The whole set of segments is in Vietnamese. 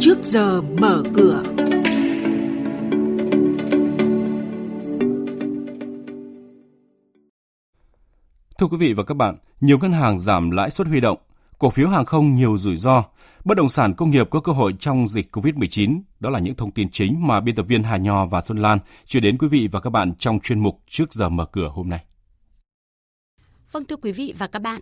trước giờ mở cửa. Thưa quý vị và các bạn, nhiều ngân hàng giảm lãi suất huy động, cổ phiếu hàng không nhiều rủi ro, bất động sản công nghiệp có cơ hội trong dịch COVID-19. Đó là những thông tin chính mà biên tập viên Hà Nho và Xuân Lan chuyển đến quý vị và các bạn trong chuyên mục Trước giờ mở cửa hôm nay. Vâng thưa quý vị và các bạn,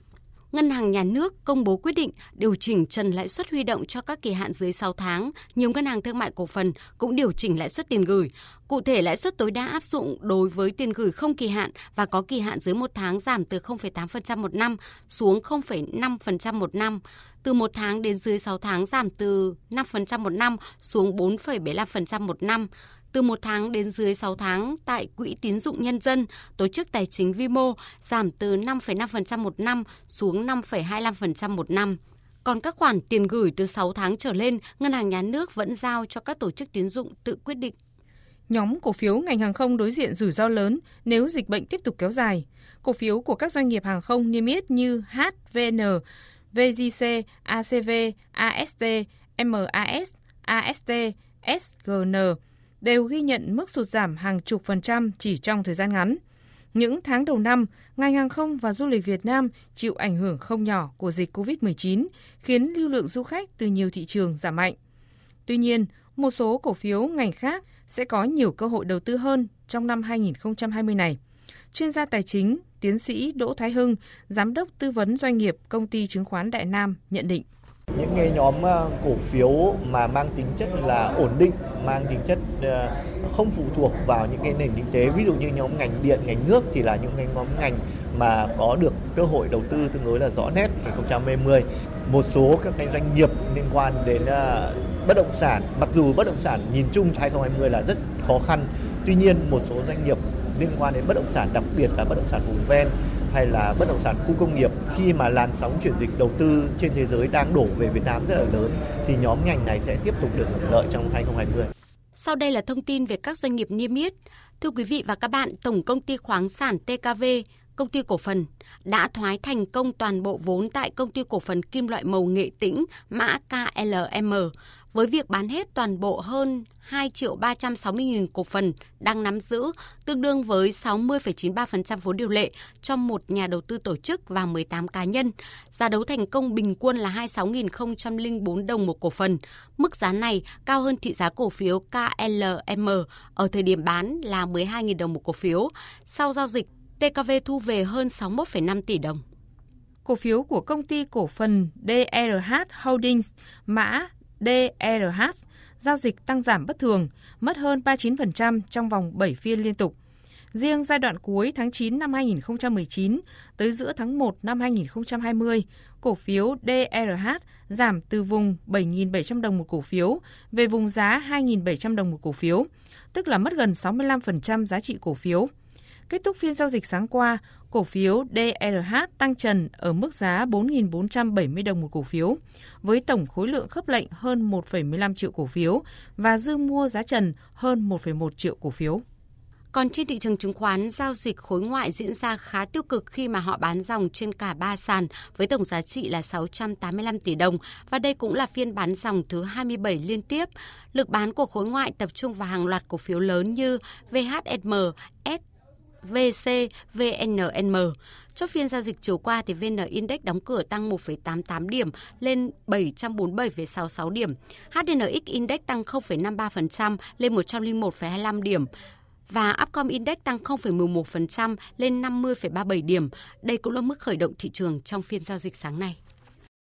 Ngân hàng Nhà nước công bố quyết định điều chỉnh trần lãi suất huy động cho các kỳ hạn dưới 6 tháng. Nhiều ngân hàng thương mại cổ phần cũng điều chỉnh lãi suất tiền gửi. Cụ thể, lãi suất tối đa áp dụng đối với tiền gửi không kỳ hạn và có kỳ hạn dưới một tháng giảm từ 0,8% một năm xuống 0,5% một năm. Từ một tháng đến dưới 6 tháng giảm từ 5% một năm xuống 4,75% một năm từ một tháng đến dưới 6 tháng tại Quỹ tín dụng nhân dân, tổ chức tài chính vi mô giảm từ 5,5% một năm xuống 5,25% một năm. Còn các khoản tiền gửi từ 6 tháng trở lên, Ngân hàng Nhà nước vẫn giao cho các tổ chức tín dụng tự quyết định. Nhóm cổ phiếu ngành hàng không đối diện rủi ro lớn nếu dịch bệnh tiếp tục kéo dài. Cổ phiếu của các doanh nghiệp hàng không niêm yết như HVN, VGC, ACV, AST, MAS, AST, SGN đều ghi nhận mức sụt giảm hàng chục phần trăm chỉ trong thời gian ngắn. Những tháng đầu năm, ngành hàng không và du lịch Việt Nam chịu ảnh hưởng không nhỏ của dịch COVID-19, khiến lưu lượng du khách từ nhiều thị trường giảm mạnh. Tuy nhiên, một số cổ phiếu ngành khác sẽ có nhiều cơ hội đầu tư hơn trong năm 2020 này. Chuyên gia tài chính, tiến sĩ Đỗ Thái Hưng, giám đốc tư vấn doanh nghiệp công ty chứng khoán Đại Nam nhận định những cái nhóm ờ, cổ phiếu mà mang tính chất là ổn định, mang tính chất ờ, không phụ thuộc vào những cái nền kinh tế, ví dụ như nhóm ngành điện, ngành nước thì là những cái nhóm ngành mà có được cơ hội đầu tư tương đối là rõ nét 2020 một số các cái doanh nghiệp liên quan đến ờ, bất động sản, mặc dù bất động sản nhìn chung 2020 là rất khó khăn, tuy nhiên một số doanh nghiệp liên quan đến bất động sản, đặc biệt là bất động sản vùng ven hay là bất động sản khu công nghiệp khi mà làn sóng chuyển dịch đầu tư trên thế giới đang đổ về Việt Nam rất là lớn thì nhóm ngành này sẽ tiếp tục được hưởng lợi trong 2020. Sau đây là thông tin về các doanh nghiệp niêm yết. Thưa quý vị và các bạn, Tổng công ty khoáng sản TKV, công ty cổ phần đã thoái thành công toàn bộ vốn tại công ty cổ phần kim loại màu Nghệ Tĩnh mã KLM với việc bán hết toàn bộ hơn 2 triệu 360 nghìn cổ phần đang nắm giữ, tương đương với 60,93% vốn điều lệ cho một nhà đầu tư tổ chức và 18 cá nhân. Giá đấu thành công bình quân là 26.004 đồng một cổ phần. Mức giá này cao hơn thị giá cổ phiếu KLM ở thời điểm bán là 12.000 đồng một cổ phiếu. Sau giao dịch, TKV thu về hơn 61,5 tỷ đồng cổ phiếu của công ty cổ phần DRH Holdings mã DRH, giao dịch tăng giảm bất thường, mất hơn 39% trong vòng 7 phiên liên tục. Riêng giai đoạn cuối tháng 9 năm 2019 tới giữa tháng 1 năm 2020, cổ phiếu DRH giảm từ vùng 7.700 đồng một cổ phiếu về vùng giá 2.700 đồng một cổ phiếu, tức là mất gần 65% giá trị cổ phiếu. Kết thúc phiên giao dịch sáng qua, cổ phiếu DRH tăng trần ở mức giá 4.470 đồng một cổ phiếu, với tổng khối lượng khớp lệnh hơn 1,15 triệu cổ phiếu và dư mua giá trần hơn 1,1 triệu cổ phiếu. Còn trên thị trường chứng khoán, giao dịch khối ngoại diễn ra khá tiêu cực khi mà họ bán dòng trên cả ba sàn với tổng giá trị là 685 tỷ đồng và đây cũng là phiên bán dòng thứ 27 liên tiếp. Lực bán của khối ngoại tập trung vào hàng loạt cổ phiếu lớn như VHSM, S VC, Chốt phiên giao dịch chiều qua thì VN Index đóng cửa tăng 1,88 điểm lên 747,66 điểm. HNX Index tăng 0,53% lên 101,25 điểm và Upcom Index tăng 0,11% lên 50,37 điểm. Đây cũng là mức khởi động thị trường trong phiên giao dịch sáng nay.